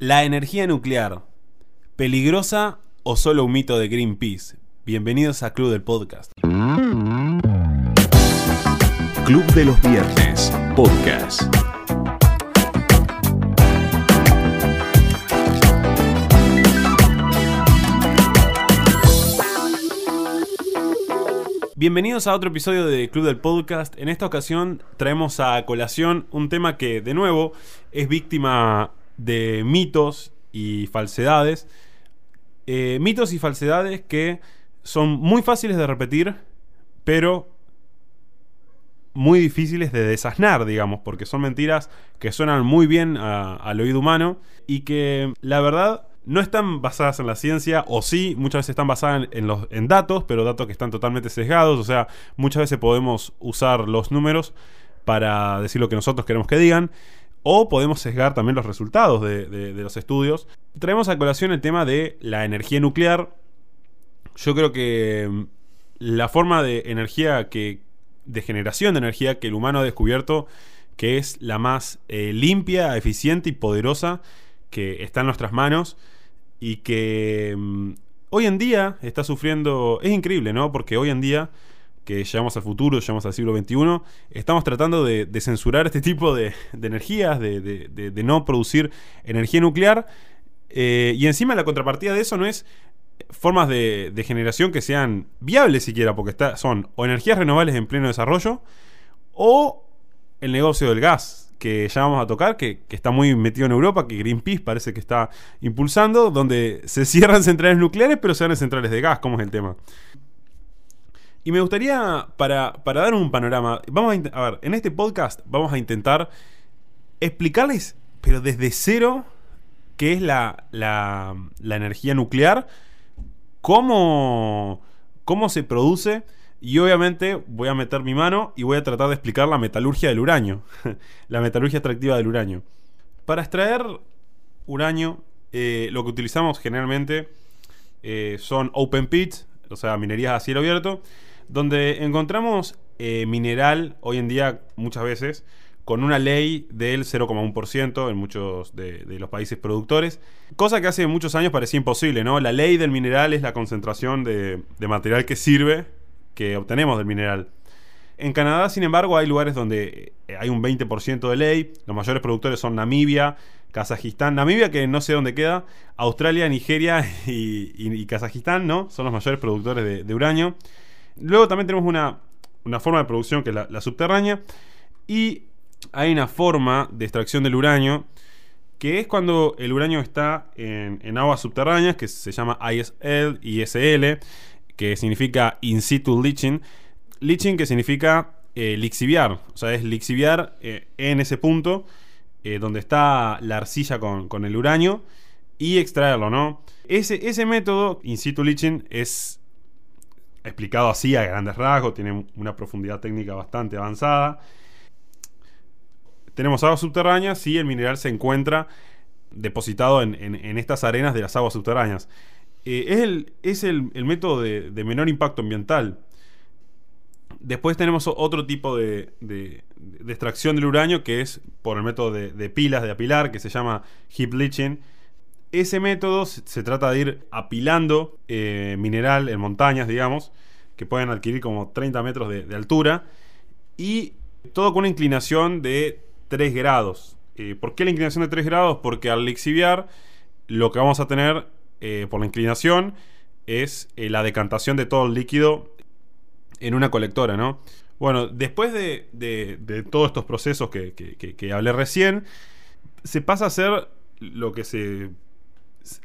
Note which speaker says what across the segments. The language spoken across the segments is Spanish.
Speaker 1: La energía nuclear, ¿peligrosa o solo un mito de Greenpeace? Bienvenidos a Club del Podcast.
Speaker 2: Club de los Viernes, podcast.
Speaker 1: Bienvenidos a otro episodio de Club del Podcast. En esta ocasión traemos a colación un tema que, de nuevo, es víctima de mitos y falsedades. Eh, mitos y falsedades que son muy fáciles de repetir, pero muy difíciles de desasnar, digamos, porque son mentiras que suenan muy bien a- al oído humano y que la verdad no están basadas en la ciencia, o sí, muchas veces están basadas en, los, en datos, pero datos que están totalmente sesgados, o sea, muchas veces podemos usar los números para decir lo que nosotros queremos que digan, o podemos sesgar también los resultados de, de- los estudios. Traemos a colación el tema de la energía nuclear. Yo creo que mm, la forma de energía que. de generación de energía que el humano ha descubierto, que es la más eh, limpia, eficiente y poderosa que está en nuestras manos. Y que mm, hoy en día está sufriendo. Es increíble, ¿no? Porque hoy en día que llegamos al futuro, llegamos al siglo XXI, estamos tratando de, censurar este tipo de, energías, de, no producir energía nuclear. eh, y encima la contrapartida de eso no es formas de, generación que sean viables siquiera, porque está, son o energías renovables en pleno desarrollo, o el negocio del gas, que ya vamos a tocar, que, que está muy metido en Europa, que Greenpeace parece que está impulsando, donde se cierran centrales nucleares, pero se abren centrales de gas, ¿cómo es el tema? Y me gustaría, para, para dar un panorama, vamos a, ver, en este podcast vamos a intentar explicarles, pero desde cero, qué es la, la, la energía nuclear, cómo, cómo se produce, y obviamente voy a meter mi mano y voy a tratar de explicar la metalurgia del uranio, la metalurgia extractiva del uranio. Para extraer uranio, eh, lo que utilizamos generalmente eh, son open pits, o sea, minerías a cielo abierto, donde encontramos eh, mineral hoy en día muchas veces con una ley del 0,1% en muchos de, los países productores, cosa que hace muchos años parecía imposible, ¿no? La ley del mineral es la concentración de, material que sirve, que obtenemos del mineral. En Canadá, sin embargo, hay lugares donde eh, hay un 20% de ley. Los mayores productores son Namibia, Kazajistán. Namibia, que no sé dónde queda. Australia, Nigeria y, Kazajistán, ¿no? Son los mayores productores de uranio. Luego también tenemos una, una forma de producción que es la, subterránea. Y hay una forma de extracción del uranio que es cuando el uranio está en, en aguas subterráneas, que se llama ISL, ISL, que significa in situ leaching. Leaching que significa eh, lixiviar, o sea, es lixiviar eh, en ese punto eh, donde está la arcilla con, con el uranio y extraerlo, ¿no? Ese, ese método, in situ leaching, es explicado así a grandes rasgos, tiene una profundidad técnica bastante avanzada. Tenemos aguas subterráneas y el mineral se encuentra depositado en, en- estas arenas de las aguas subterráneas. Eh, es el, es el- el método de, de menor impacto ambiental. Después tenemos otro tipo de, de- de extracción del uranio que es por el método de, de pilas, de apilar, que se llama heap leaching. Ese método se, trata de ir apilando eh, mineral en montañas, digamos, que pueden adquirir como 30 metros de, altura. Y todo con una inclinación de 3 grados. Eh, ¿Por qué la inclinación de 3 grados? Porque al lixiviar lo que vamos a tener eh, por la inclinación es la decantación de todo el líquido en una colectora, ¿no? Bueno, después de, de- todos estos procesos que hablé recién, se pasa a hacer lo que se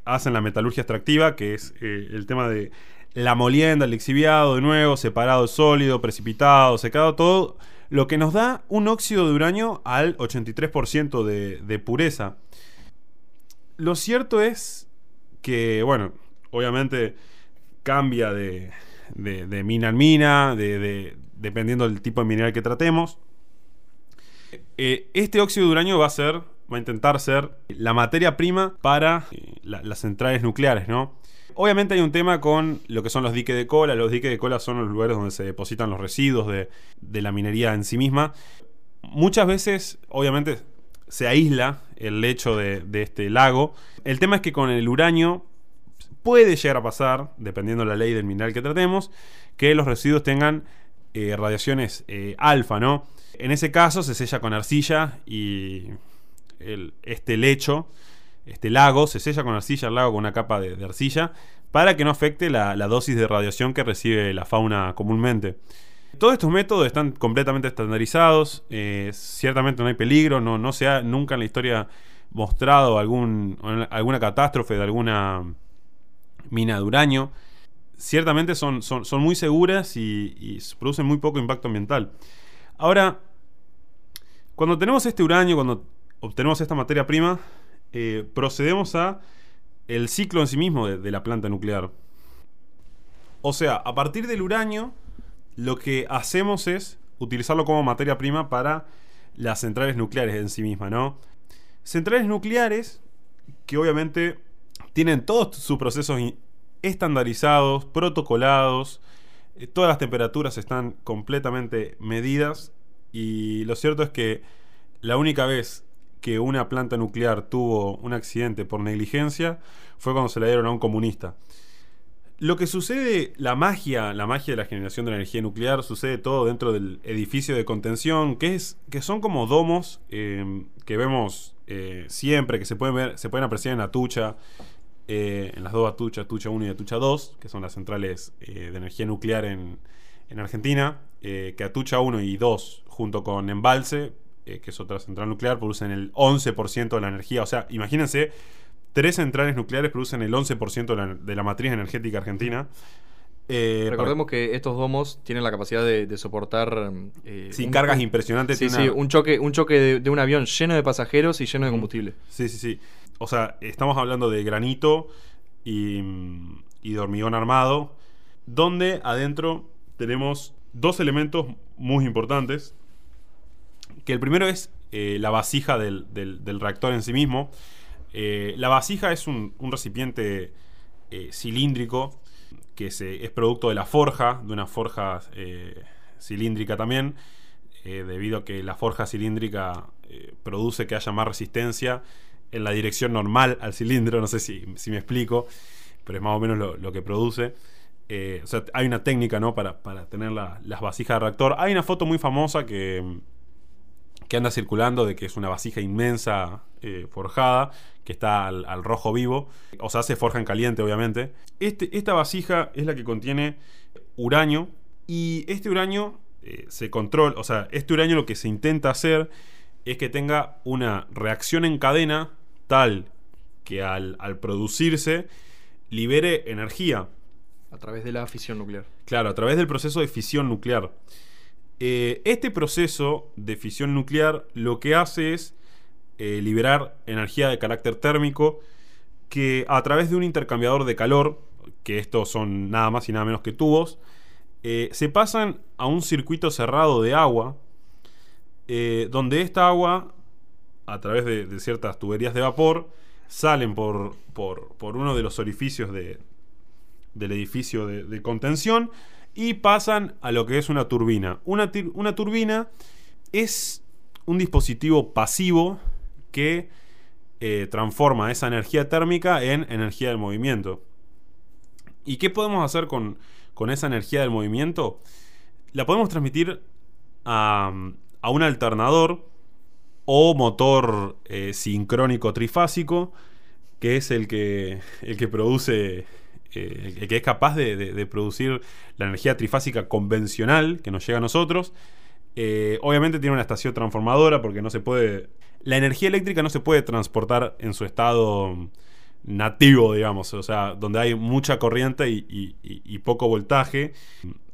Speaker 1: hace en la metalurgia extractiva, que es eh, el tema de la molienda, el lixiviado de nuevo, separado sólido, precipitado, secado, todo lo que nos da un óxido de uranio al 83% de, de pureza. Lo cierto es que, bueno, obviamente cambia de, de- mina en mina, de- dependiendo del tipo de mineral que tratemos. Eh, este óxido de uranio va a ser, va a intentar ser la materia prima para eh, la- las centrales nucleares, ¿no? Obviamente hay un tema con lo que son los diques de cola. Los diques de cola son los lugares donde se depositan los residuos de, de la minería en sí misma. Muchas veces, obviamente, se aísla el lecho de, de este lago. El tema es que con el uranio puede llegar a pasar, dependiendo de la ley del mineral que tratemos, que los residuos tengan eh, radiaciones eh, alfa, ¿no? En ese caso se sella con arcilla y este lecho, este lago, se sella con arcilla, el lago con una capa de, arcilla, para que no afecte la, dosis de radiación que recibe la fauna comúnmente. Todos estos métodos están completamente estandarizados, eh, ciertamente no hay peligro, no, se ha nunca en la historia mostrado algún, alguna catástrofe de alguna mina de uranio. Ciertamente son, son, muy seguras y producen muy poco impacto ambiental. Ahora, cuando tenemos este uranio, cuando obtenemos esta materia prima, eh, procedemos a el ciclo en sí mismo de, la planta nuclear. O sea, a partir del uranio, lo que hacemos es utilizarlo como materia prima para las centrales nucleares en sí misma, ¿no? Centrales nucleares que obviamente tienen todos sus procesos estandarizados, protocolados, eh, todas las temperaturas están completamente medidas y lo cierto es que la única vez que una planta nuclear tuvo un accidente por negligencia fue cuando se la dieron a un comunista. Lo que sucede, la magia, la magia de la generación de la energía nuclear, sucede todo dentro del edificio de contención, que es, que son como domos eh, que vemos eh, siempre, que se pueden ver, se pueden apreciar en Atucha, eh, en las dos Atucha, Atucha 1 y Atucha 2, que son las centrales eh, de energía nuclear en, en Argentina, que Atucha 1 y 2, junto con Embalse, eh, que es otra central nuclear, producen el 11% de la energía. O sea, imagínense, tres centrales nucleares producen el 11% de la, de la matriz energética argentina. Eh,
Speaker 3: Recordemos que estos domos tienen la capacidad de, de soportar. eh,
Speaker 1: sin
Speaker 3: un-
Speaker 1: cargas impresionantes.
Speaker 3: Sí, sí,
Speaker 1: una-
Speaker 3: un choque, un choque de, de un avión lleno de pasajeros y lleno de combustible.
Speaker 1: Sí, sí, sí. O sea, estamos hablando de granito y, y de hormigón armado, donde adentro tenemos dos elementos muy importantes. Que el primero es eh, la vasija del, del- reactor en sí mismo. Eh, la vasija es un, recipiente eh, cilíndrico que se, es producto de la forja, de una forja cilíndrica también, debido a que la forja cilíndrica produce que haya más resistencia en la dirección normal al cilindro, no sé si, si me explico, pero es más o menos lo, que produce. O sea, hay una técnica ¿no? para, para tener la- las vasijas de reactor. Hay una foto muy famosa que, que anda circulando de que es una vasija inmensa eh, forjada que está al, al rojo vivo. O sea, se forja en caliente, obviamente. Este, esta vasija es la que contiene uranio. Y este uranio eh, se controla. O sea, este uranio lo que se intenta hacer es que tenga una reacción en cadena tal que al, al producirse libere energía.
Speaker 3: A través de la fisión nuclear.
Speaker 1: Claro, a través del proceso de fisión nuclear. Eh, este proceso de fisión nuclear lo que hace es eh, liberar energía de carácter térmico que a través de un intercambiador de calor, que estos son nada más y nada menos que tubos, eh, se pasan a un circuito cerrado de agua, donde esta agua, a través de, ciertas tuberías de vapor, salen por, por, por uno de los orificios de, del edificio de contención y pasan a lo que es una turbina. Una, una turbina es un dispositivo pasivo que eh, transforma esa energía térmica en energía del movimiento. ¿Y qué podemos hacer con, con esa energía del movimiento? La podemos transmitir a, a un alternador o motor eh, sincrónico trifásico, que es el que, el que produce, eh, el que es capaz de, producir la energía trifásica convencional que nos llega a nosotros. Eh, obviamente tiene una estación transformadora porque no se puede... La energía eléctrica no se puede transportar en su estado nativo, digamos, o sea, donde hay mucha corriente y, poco voltaje,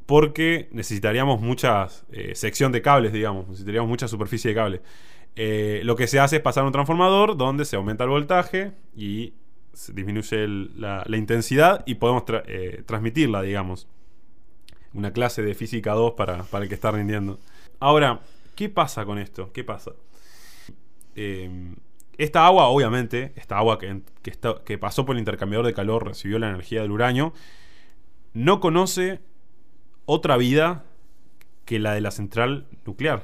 Speaker 1: porque necesitaríamos mucha eh, sección de cables, digamos, necesitaríamos mucha superficie de cable. Eh, lo que se hace es pasar un transformador donde se aumenta el voltaje y disminuye la, intensidad y podemos eh, transmitirla, digamos. Una clase de física 2 para, para el que está rindiendo. Ahora, ¿qué pasa con esto? ¿Qué pasa? Eh, esta agua, obviamente, esta agua que, que pasó por el intercambiador de calor, recibió la energía del uranio, no conoce otra vida que la de la central nuclear.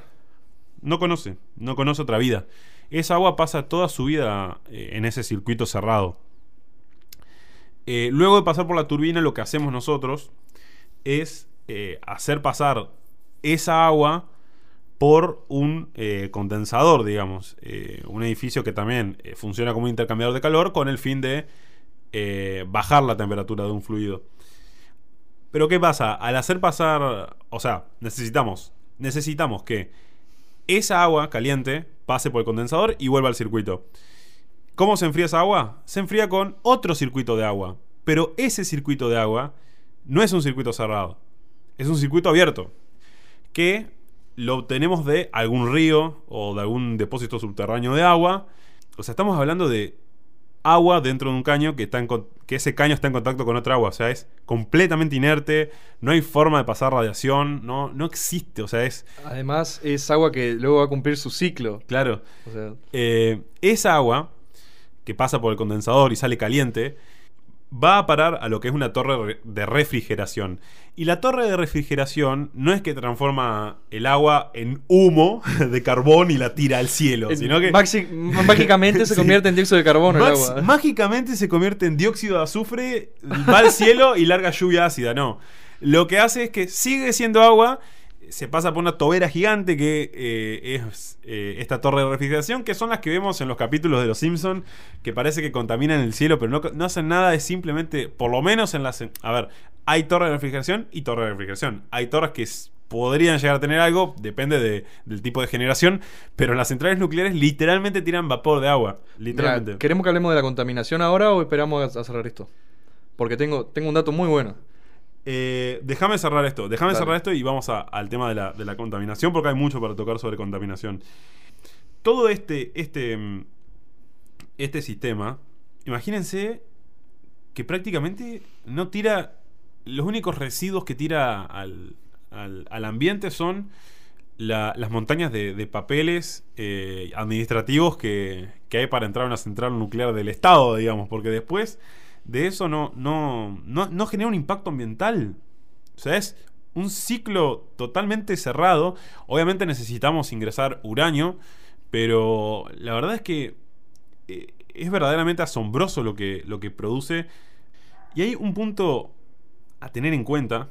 Speaker 1: No conoce, no conoce otra vida. esa agua pasa toda su vida eh, en ese circuito cerrado. Eh, luego de pasar por la turbina, lo que hacemos nosotros es eh, hacer pasar esa agua por un eh, condensador, digamos. Un edificio que también funciona como un intercambiador de calor con el fin de bajar la temperatura de un fluido. Pero ¿qué pasa? Al hacer pasar, o sea, necesitamos, necesitamos que esa agua caliente pase por el condensador y vuelva al circuito. ¿Cómo se enfría esa agua? Se enfría con otro circuito de agua. Pero ese circuito de agua no es un circuito cerrado. Es un circuito abierto. Que lo obtenemos de algún río o de algún depósito subterráneo de agua. O sea, estamos hablando de agua dentro de un caño que, está en que ese caño está en contacto con otra agua. O sea, es completamente inerte. No hay forma de pasar radiación. No, no existe. O sea, es...
Speaker 3: Además, es agua que luego va a cumplir su ciclo.
Speaker 1: Claro.
Speaker 3: O sea,
Speaker 1: Eh, esa agua que pasa por el condensador y sale caliente va a parar a lo que es una torre re- de refrigeración. Y la torre de refrigeración no es que transforma el agua en humo de carbón y la tira al cielo, sino que
Speaker 3: mágicamente se
Speaker 1: Sí.
Speaker 3: convierte en dióxido de carbono el agua.
Speaker 1: mágicamente se convierte en dióxido de azufre, va al cielo y larga lluvia ácida. No. Lo que hace es que sigue siendo agua, se pasa por una tobera gigante que eh, es eh, esta torre de refrigeración, que son las que vemos en los capítulos de Los Simpson que parece que contaminan el cielo, pero no, no hacen nada, es simplemente, por lo menos en las... A ver, hay torre de refrigeración y torre de refrigeración. Hay torres que podrían llegar a tener algo, depende de- del tipo de generación, pero en las centrales nucleares literalmente tiran vapor de agua. Literalmente.
Speaker 3: ¿Queremos que hablemos de la contaminación ahora o esperamos a cerrar esto? Porque tengo, tengo un dato muy bueno.
Speaker 1: Eh, déjame cerrar esto, déjame
Speaker 3: Dale.
Speaker 1: cerrar esto y vamos a- al tema de la, de la contaminación, porque hay mucho para tocar sobre contaminación. Todo este, este, mm, este sistema, imagínense que prácticamente no tira, los únicos residuos que tira al, al- al ambiente son la- las montañas de, de papeles eh, administrativos que, que hay para entrar a una central nuclear del Estado, digamos, porque después de eso no, no, no, no genera un impacto ambiental. O sea, es un ciclo totalmente cerrado. Obviamente necesitamos ingresar uranio, pero la verdad es que eh, es verdaderamente asombroso lo que, lo que produce. Y hay un punto a tener en cuenta,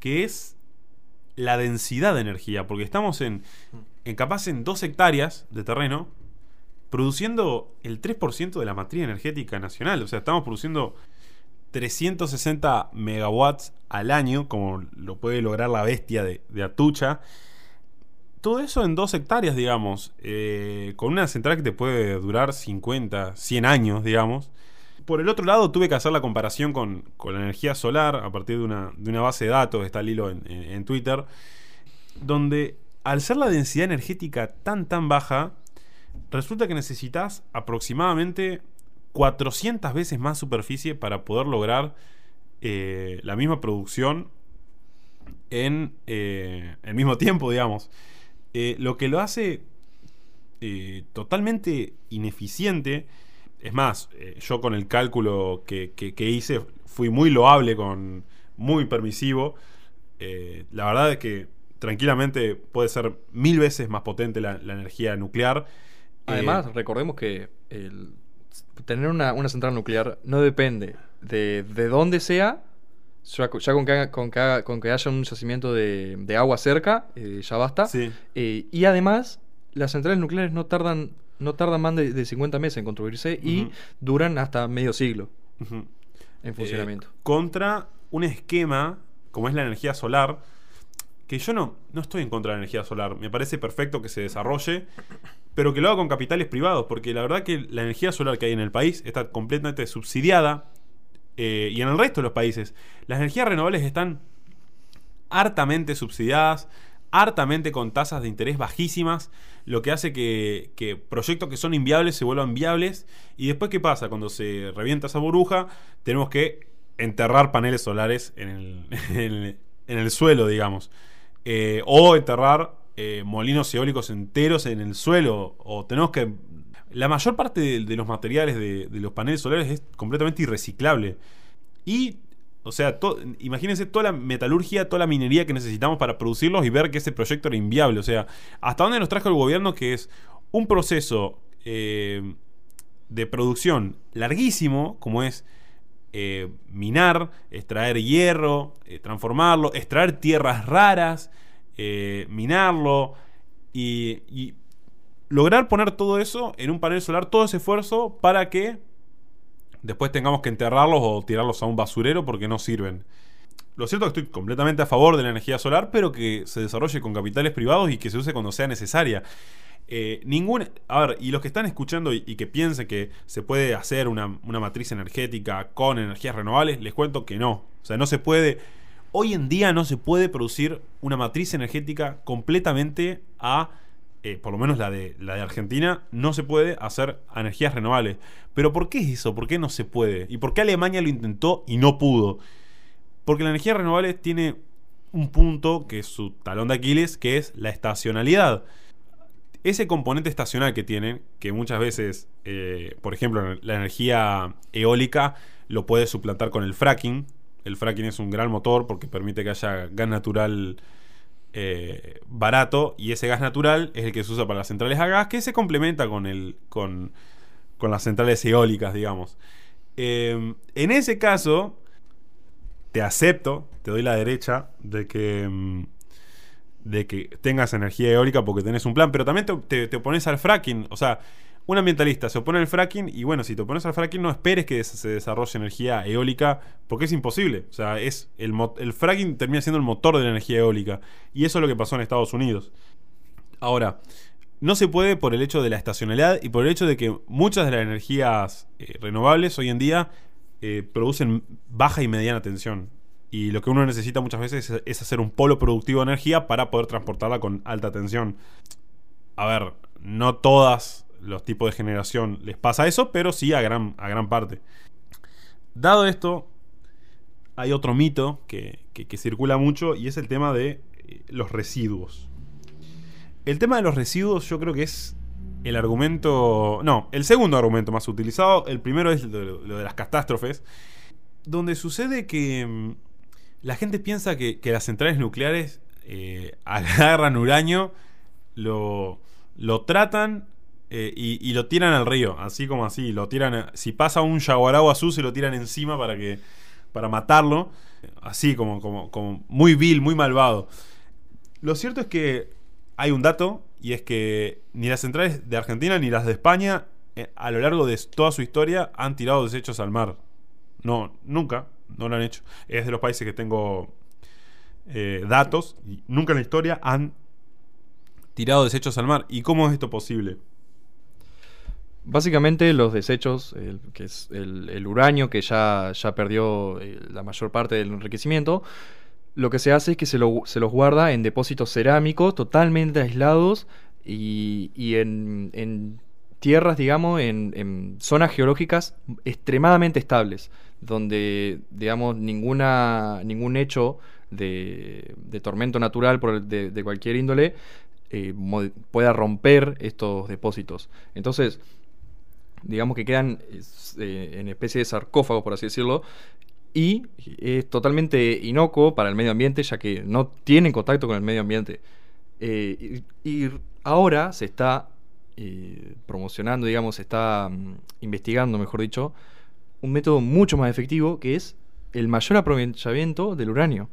Speaker 1: que es la densidad de energía, porque estamos en, en capaz en dos hectáreas de terreno, produciendo el 3% de la matriz energética nacional. O sea, estamos produciendo 360 megawatts al año, como lo puede lograr la bestia de, Atucha. Todo eso en dos hectáreas, digamos, eh, con una central que te puede durar 50, 100 años, digamos. Por el otro lado, tuve que hacer la comparación con, la energía solar a partir de una, base de datos, está el hilo en Twitter, donde al ser la densidad energética tan tan baja, resulta que necesitas aproximadamente 400 veces más superficie para poder lograr eh, la misma producción en eh, el mismo tiempo, digamos. Eh, lo que lo hace totalmente ineficiente. Es más, yo con el cálculo que, hice fui muy loable, con muy permisivo. La verdad es que tranquilamente puede ser mil veces más potente la energía nuclear.
Speaker 3: Además,
Speaker 1: Eh,
Speaker 3: recordemos que el, tener una, una central nuclear no depende de, de dónde sea. Ya, co- ya con, que, haga- con, que haga- con que haya un yacimiento de, de agua cerca, eh, ya basta.
Speaker 1: sí.
Speaker 3: Eh, y además, las centrales nucleares no tardan, no tardan más de, de 50 meses en construirse y duran hasta medio siglo en funcionamiento.
Speaker 1: Contra un esquema como es la energía solar, que yo no, no estoy en contra de la energía solar, me parece perfecto que se desarrolle, pero que lo haga con capitales privados, porque la verdad que la energía solar que hay en el país está completamente subsidiada, eh, y en el resto de los países, las energías renovables están hartamente subsidiadas, hartamente con tasas de interés bajísimas, lo que hace que, proyectos que son inviables se vuelvan viables. Y después, ¿qué pasa? Cuando se revienta esa burbuja, tenemos que enterrar paneles solares en el, en el, en el suelo, digamos. Eh, o enterrar eh, molinos eólicos enteros en el suelo. O tenemos que... La mayor parte de, los materiales de, los paneles solares es completamente irreciclable. Y, o sea, imagínense toda la metalurgia, toda la minería que necesitamos para producirlos y ver que ese proyecto era inviable. O sea, ¿hasta dónde nos trajo el gobierno que es un proceso eh, de producción larguísimo, como es eh, minar, extraer hierro, transformarlo, extraer tierras raras, eh, minarlo y, lograr poner todo eso en un panel solar, todo ese esfuerzo para que después tengamos que enterrarlos o tirarlos a un basurero porque no sirven. Lo cierto es que estoy completamente a favor de la energía solar, pero que se desarrolle con capitales privados y que se use cuando sea necesaria. Eh, ningún. A ver, y los que están escuchando y, y que piensen que se puede hacer una, una matriz energética con energías renovables, les cuento que no. O sea, no se puede. Hoy en día no se puede producir una matriz energética completamente a. eh, por lo menos la de, la de Argentina, no se puede hacer energías renovables. Pero ¿por qué es eso? ¿Por qué no se puede? ¿Y por qué Alemania lo intentó y no pudo? Porque la energía renovable tiene un punto que es su talón de Aquiles, que es la estacionalidad ese componente estacional que tienen, que muchas veces, eh, por ejemplo, la energía eólica lo puede suplantar con el fracking. El fracking es un gran motor porque permite que haya gas natural eh, barato y ese gas natural es el que se usa para las centrales a gas que se complementa con, el, con, con las centrales eólicas, digamos. Eh, en ese caso, te acepto, te doy la derecha de que... mm, de que tengas energía eólica porque tenés un plan, pero también te, te, te opones al fracking. O sea, un ambientalista se opone al fracking y bueno, si te opones al fracking no esperes que se desarrolle energía eólica porque es imposible. O sea, es el, el fracking termina siendo el motor de la energía eólica y eso es lo que pasó en Estados Unidos. Ahora, no se puede por el hecho de la estacionalidad y por el hecho de que muchas de las energías eh, renovables hoy en día eh, producen baja y mediana tensión. Y lo que uno necesita muchas veces es, es hacer un polo productivo de energía para poder transportarla con alta tensión. A ver, no todas los tipos de generación les pasa eso, pero sí a gran, a gran parte. Dado esto, hay otro mito que, que- circula mucho y es el tema de eh, los residuos. El tema de los residuos yo creo que es el argumento... No, el segundo argumento más utilizado. El primero es lo, lo de las catástrofes. Donde sucede que mm, la gente piensa que, que las centrales nucleares eh, agarran uranio, lo, lo tratan eh, y, lo tiran al río. Así como así. Lo tiran... a- si pasa un yaguarao azul se lo tiran encima para que... Para matarlo. Así como, como, como muy vil, muy malvado. Lo cierto es que hay un dato y es que ni las centrales de Argentina ni las de España eh, a lo largo de toda su historia han tirado desechos al mar. No, nunca, no lo han hecho. Es de los países que tengo eh, datos y nunca en la historia han tirado desechos al mar. ¿Y cómo es esto posible?
Speaker 3: Básicamente los desechos, el- que es el, uranio que ya, ya perdió eh, la mayor parte del enriquecimiento, lo que se hace es que se, lo- se los guarda en depósitos cerámicos totalmente aislados y, y en, en tierras, digamos, en, en zonas geológicas extremadamente estables, donde, digamos, ninguna, ningún hecho de, de tormento natural por el- de, de cualquier índole eh, pueda romper estos depósitos. Entonces, digamos que quedan es, eh, en especie de sarcófago, por así decirlo, y es totalmente inocuo para el medio ambiente, ya que no tienen contacto con el medio ambiente. Eh, y, ahora se está eh, promocionando, digamos, se está mm, investigando, mejor dicho, un método mucho más efectivo que es el mayor aprovechamiento del uranio.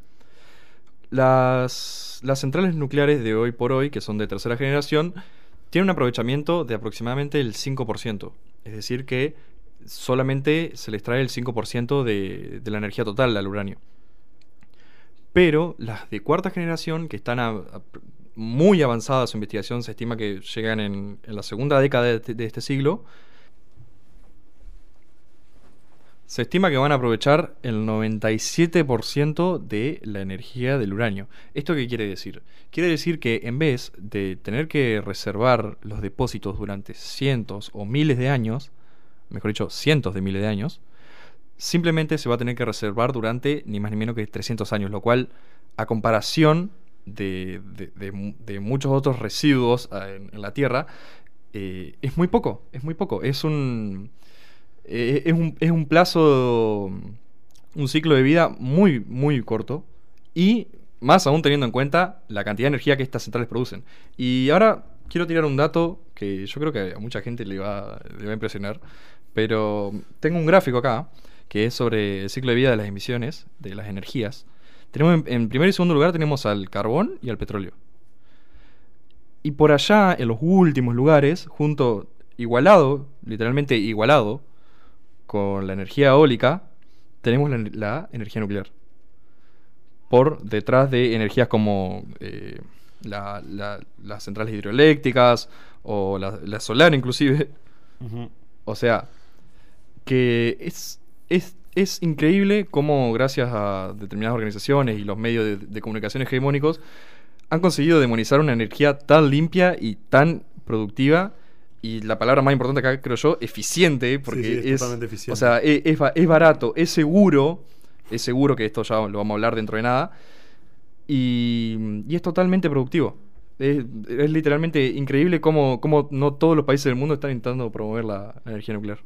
Speaker 3: Las, las centrales nucleares de hoy por hoy, que son de tercera generación, tienen un aprovechamiento de aproximadamente el 5%. Es decir, que solamente se les trae el 5% de, de la energía total al uranio. Pero las de cuarta generación, que están a- a- muy avanzadas su investigación, se estima que llegan en, la segunda década de, de este siglo, se estima que van a aprovechar el 97% de la energía del uranio. ¿Esto qué quiere decir? Quiere decir que en vez de tener que reservar los depósitos durante cientos o miles de años, mejor dicho, cientos de miles de años, simplemente se va a tener que reservar durante ni más ni menos que 300 años, lo cual, a comparación de, de- de mu- de muchos otros residuos en, en la Tierra, eh, es muy poco, es muy poco. Es un, eh, es un, es un plazo, un ciclo de vida muy, muy corto y más aún teniendo en cuenta la cantidad de energía que estas centrales producen. Y ahora quiero tirar un dato que yo creo que a mucha gente le va, le va a impresionar, pero tengo un gráfico acá que es sobre el ciclo de vida de las emisiones, de las energías. Tenemos en, en primer y segundo lugar tenemos al carbón y al petróleo. Y por allá, en los últimos lugares, junto, igualado, literalmente igualado, con la energía eólica, tenemos la, la energía nuclear. Por detrás de energías como eh, la- la- las centrales hidroeléctricas o la, la solar inclusive. O sea, que es, es, es increíble cómo gracias a determinadas organizaciones y los medios de, de comunicación hegemónicos han conseguido demonizar una energía tan limpia y tan productiva. Y la palabra más importante acá, creo yo, eficiente, porque
Speaker 1: sí, es
Speaker 3: es,
Speaker 1: totalmente eficiente.
Speaker 3: O sea, e- es, es barato, es seguro, es seguro que esto ya lo vamos a hablar dentro de nada. Y, y es totalmente productivo. Es, es literalmente increíble cómo, cómo no todos los países del mundo están intentando promover la, la energía nuclear.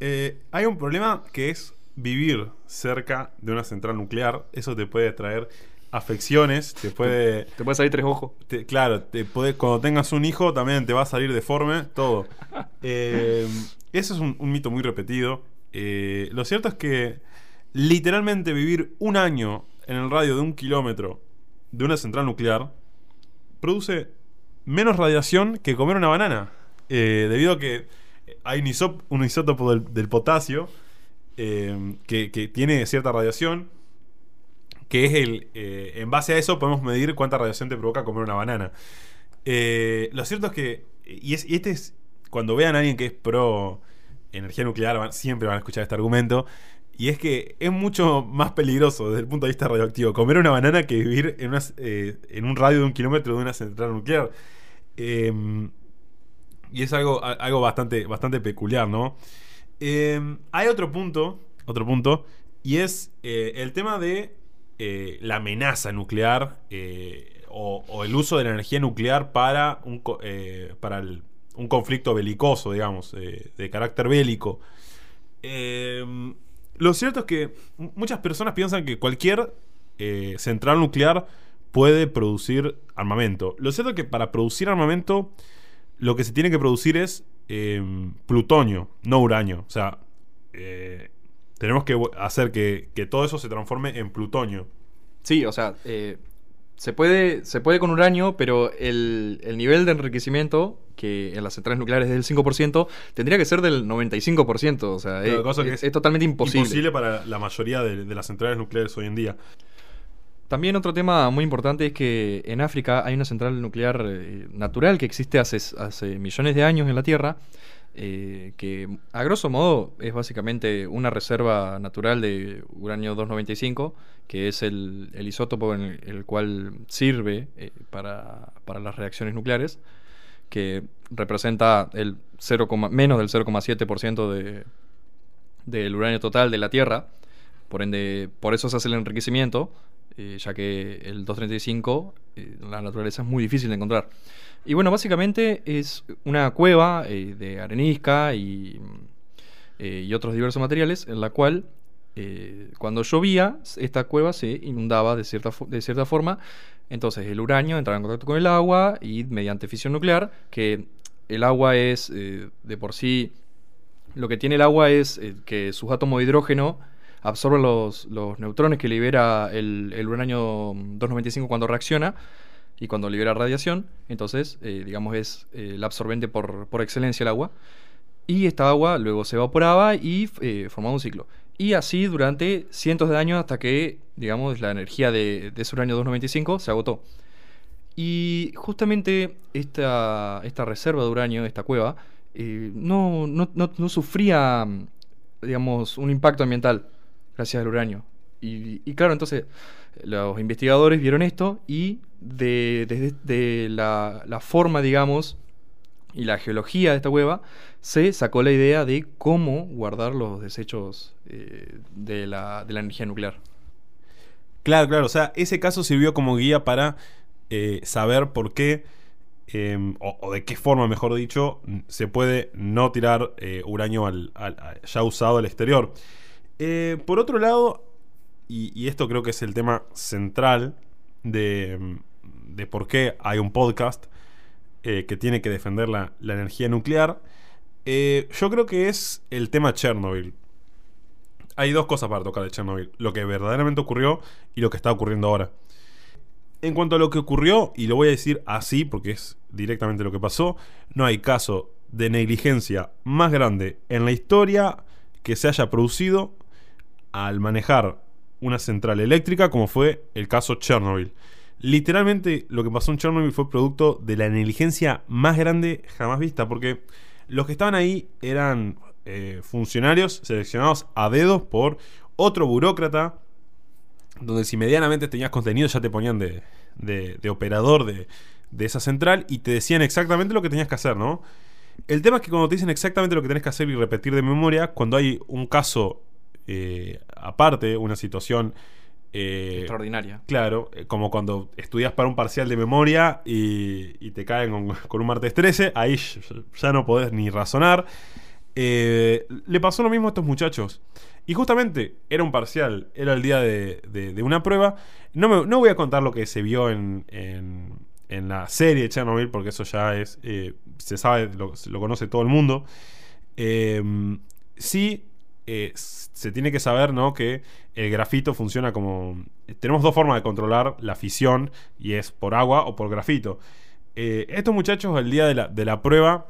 Speaker 1: Eh, hay un problema que es vivir cerca de una central nuclear. Eso te puede traer afecciones, te puede...
Speaker 3: Te puede salir tres ojos.
Speaker 1: te- claro, te puede, cuando tengas un hijo también te va a salir deforme, todo. Eh, eso es un, un mito muy repetido. Eh, lo cierto es que literalmente vivir un año en el radio de un kilómetro de una central nuclear produce menos radiación que comer una banana. Eh, debido a que hay un, isótopo del, del potasio eh, que, que tiene cierta radiación. Que es el. eh, en base a eso podemos medir cuánta radiación te provoca comer una banana. Eh, lo cierto es que. Y, es- y este es. Cuando vean a alguien que es pro energía nuclear, siempre van a escuchar este argumento. Y es que es mucho más peligroso desde el punto de vista radioactivo comer una banana que vivir en, eh, un radio de un kilómetro de una central nuclear. Em, y es algo, algo bastante, bastante peculiar, ¿no? Em, hay otro punto, otro punto, y es el tema de eh, la amenaza nuclear eh, o, el uso de la energía nuclear para un, eh, para un conflicto belicoso, digamos, de carácter bélico. Em, lo cierto es que mu- muchas personas piensan que cualquier central nuclear puede producir armamento. Lo cierto es que para producir armamento lo que se tiene que producir es em, plutonio, no uranio. O sea, tenemos que hacer que, que todo eso se transforme en plutonio.
Speaker 3: Sí, o sea, eh, se, puede, se puede con uranio, pero el, el nivel de enriquecimiento, que en las centrales nucleares es del 5%, tendría que ser del 95%. O sea,
Speaker 1: Claro,
Speaker 3: es,
Speaker 1: cosa que
Speaker 3: es-
Speaker 1: es
Speaker 3: es totalmente imposible.
Speaker 1: Imposible para la mayoría de, de las centrales nucleares hoy en día.
Speaker 3: También otro tema muy importante es que en África hay una central nuclear eh, natural que existe hace, hace millones de años en la Tierra, eh, que a grosso modo es básicamente una reserva natural de uranio 295, que es el, isótopo en el, cual sirve eh, para, para las reacciones nucleares, que representa el 0, menos del 0,7% de, del uranio total de la Tierra. Por ende, por eso se hace el enriquecimiento, eh, ya que el 235 eh, en la naturaleza es muy difícil de encontrar. Y bueno, básicamente es una cueva eh, de arenisca y, eh, y otros diversos materiales en la cual eh, cuando llovía esta cueva se inundaba de cierta, de cierta forma. Entonces el uranio entraba en contacto con el agua y mediante fisión nuclear, que el agua es eh, de por sí lo que tiene el agua es que sus átomos de hidrógeno absorben los, los neutrones que libera el, el uranio 295 cuando reacciona y cuando libera radiación. Entonces, eh, digamos, es eh, el absorbente por, por excelencia el agua. Y esta agua luego se evaporaba y eh, formaba un ciclo. Y así durante cientos de años hasta que, digamos, la energía de, de ese uranio 295 se agotó. Y justamente esta, esta reserva de uranio, esta cueva, eh, no, no, no- no sufría, digamos, un impacto ambiental gracias al uranio. Y, claro, entonces los investigadores vieron esto y de, desde de la, forma, digamos, y la geología de esta cueva, se sacó la idea de cómo guardar los desechos eh, de, la, de la energía nuclear.
Speaker 1: Claro, claro. O sea, ese caso sirvió como guía para eh, saber por qué, eh, o, de qué forma, mejor dicho, se puede no tirar eh, uranio al, ya usado al exterior. Por otro lado, y, esto creo que es el tema central de, mm, de por qué hay un podcast eh, que tiene que defender la, la energía nuclear. Eh, yo creo que es el tema Chernobyl. Hay dos cosas para tocar de Chernobyl. Lo que verdaderamente ocurrió y lo que está ocurriendo ahora. En cuanto a lo que ocurrió, y lo voy a decir así porque es directamente lo que pasó, no hay caso de negligencia más grande en la historia que se haya producido al manejar una central eléctrica como fue el caso Chernobyl. Literalmente lo que pasó en Chernobyl fue producto de la negligencia más grande jamás vista porque los que estaban ahí eran eh, funcionarios seleccionados a dedos por otro burócrata donde si medianamente tenías contenido ya te ponían de, de- operador de, de esa central y te decían exactamente lo que tenías que hacer, ¿no? El tema es que cuando te dicen exactamente lo que tenés que hacer y repetir de memoria, cuando hay un caso eh, aparte, una situación... eh,
Speaker 3: Extraordinaria.
Speaker 1: Claro, eh, como cuando estudias para un parcial de memoria y, y te caen con, con un martes 13, ahí ya no podés ni razonar. Eh, le pasó lo mismo a estos muchachos. Y justamente era un parcial, era el día de, de- de una prueba. No, me- no voy a contar lo que se vio en, en- en la serie Chernobyl, porque eso ya es, eh, se sabe, lo, lo conoce todo el mundo. Eh, sí, eh, se tiene que saber ¿no? que el grafito funciona como... Tenemos dos formas de controlar la fisión, y es por agua o por grafito. Eh, estos muchachos el día de la, de la prueba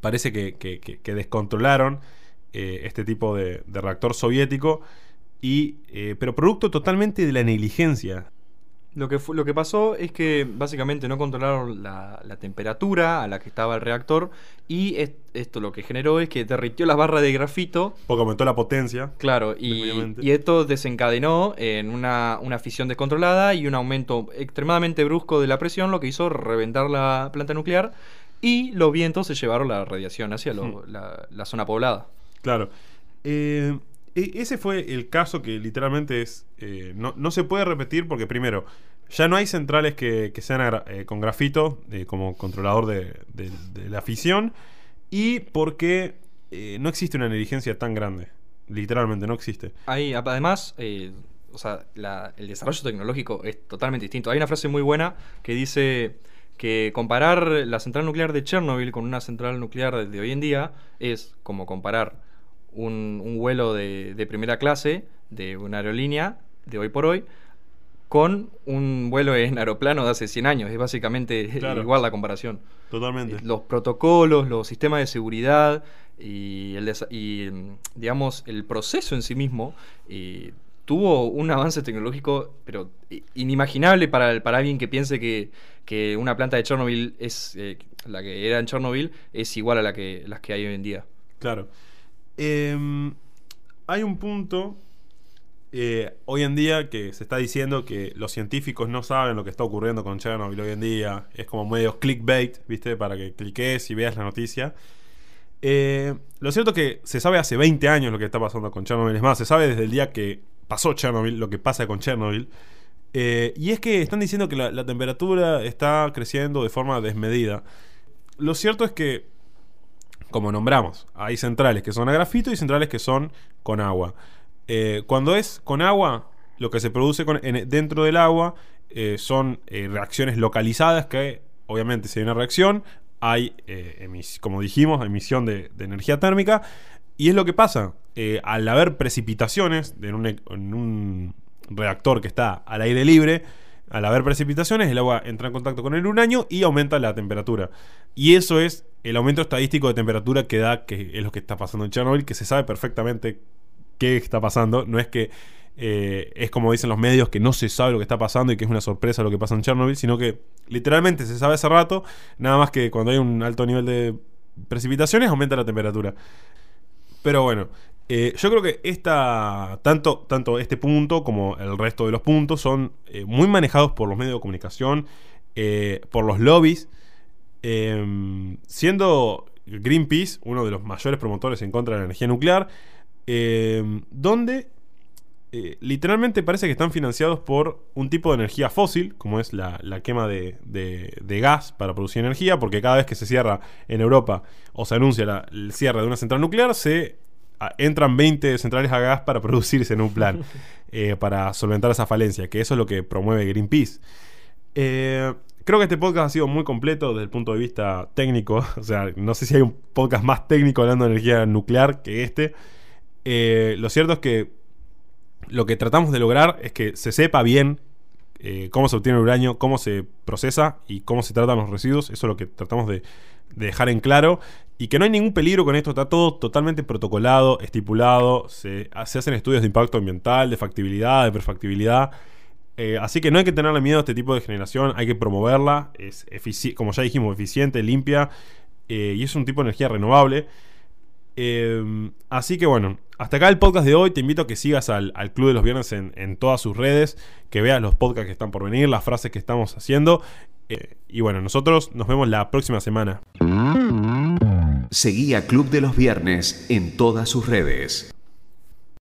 Speaker 1: parece que, que- que- descontrolaron eh, este tipo de, de reactor soviético, y, pero producto totalmente de la negligencia.
Speaker 3: Lo que, lo que pasó es que básicamente no controlaron la, la temperatura a la que estaba el reactor y es- esto lo que generó es que derritió las barras de grafito.
Speaker 1: Porque aumentó la potencia.
Speaker 3: Claro, y, esto desencadenó en una, una fisión descontrolada y un aumento extremadamente brusco de la presión, lo que hizo reventar la planta nuclear y los vientos se llevaron la radiación hacia lo-
Speaker 1: Hmm.
Speaker 3: la, la zona poblada.
Speaker 1: Claro. Eh, ese fue el caso que literalmente es. eh, no, no se puede repetir porque, primero, ya no hay centrales que, sean eh, con grafito eh, como controlador de, la fisión. Y porque no existe una negligencia tan grande. Literalmente, no existe.
Speaker 3: Ap- además, o sea, el desarrollo tecnológico es totalmente distinto. Hay una frase muy buena que dice que comparar la central nuclear de Chernobyl con una central nuclear de hoy en día es como comparar un, un vuelo de, de primera clase de una aerolínea de hoy por hoy con un vuelo en aeroplano de hace 100 años. Es básicamente
Speaker 1: Claro.
Speaker 3: igual la comparación.
Speaker 1: Totalmente.
Speaker 3: Los protocolos, los sistemas de seguridad y, el y, mm, digamos, el proceso en sí mismo eh, tuvo un avance tecnológico, pero inimaginable para, el- para alguien que piense que, que una planta de Chernobyl es eh, la que era en Chernobyl es igual a la que las que hay hoy en día.
Speaker 1: Claro. Em, hay un punto eh, hoy en día que se está diciendo que los científicos no saben lo que está ocurriendo con Chernobyl hoy en día. Es como medio clickbait, ¿viste? Para que cliques y veas la noticia. Eh, lo cierto es que se sabe hace 20 años lo que está pasando con Chernobyl. Es más, se sabe desde el día que pasó Chernobyl, lo que pasa con Chernobyl. Eh, y es que están diciendo que la, la temperatura está creciendo de forma desmedida. Lo cierto es que como nombramos, hay centrales que son a grafito y centrales que son con agua. Eh, cuando es con agua, lo que se produce dentro del agua eh, son eh, reacciones localizadas que, obviamente, si hay una reacción, hay, como dijimos, emisión de, energía térmica. Y es lo que pasa. al haber precipitaciones en, un, en un reactor que está al aire libre, al haber precipitaciones, el agua entra en contacto con el uranio y aumenta la temperatura. Y eso es el aumento estadístico de temperatura que da, que es lo que está pasando en Chernobyl, que se sabe perfectamente qué está pasando. No es que eh, es como dicen los medios, que no se sabe lo que está pasando y que es una sorpresa lo que pasa en Chernobyl, sino que literalmente se sabe hace rato, nada más que cuando hay un alto nivel de precipitaciones aumenta la temperatura. Pero bueno, eh, yo creo que esta, tanto, tanto este punto como el resto de los puntos son eh, muy manejados por los medios de comunicación, por los lobbies, eh, siendo Greenpeace uno de los mayores promotores en contra de la energía nuclear, eh, donde eh, literalmente parece que están financiados por un tipo de energía fósil, como es la, quema de, gas para producir energía, porque cada vez que se cierra en Europa o se anuncia la- el cierre de una central nuclear, se entran 20 centrales a gas para producirse en un plan, eh, para solventar esa falencia, que eso es lo que promueve Greenpeace. Creo que este podcast ha sido muy completo desde el punto de vista técnico. O sea, no sé si hay un podcast más técnico hablando de energía nuclear que este. Eh, lo cierto es que lo que tratamos de lograr es que se sepa bien eh, cómo se obtiene el uranio, cómo se procesa y cómo se tratan los residuos. Eso es lo que tratamos de, de dejar en claro. Y que no hay ningún peligro con esto, está todo totalmente protocolado, estipulado. Se, se hacen estudios de impacto ambiental, de factibilidad, de perfactibilidad. Eh, así que no hay que tenerle miedo a este tipo de generación, hay que promoverla. Es como ya dijimos, eficiente, limpia eh, y es un tipo de energía renovable. Eh, así que bueno, hasta acá el podcast de hoy. Te invito a que sigas al, Club de los Viernes en, en, todas sus redes, que veas los podcasts que están por venir, las frases que estamos haciendo. Y bueno, nosotros nos vemos la próxima semana.
Speaker 2: Seguí a Club de los Viernes en todas sus redes.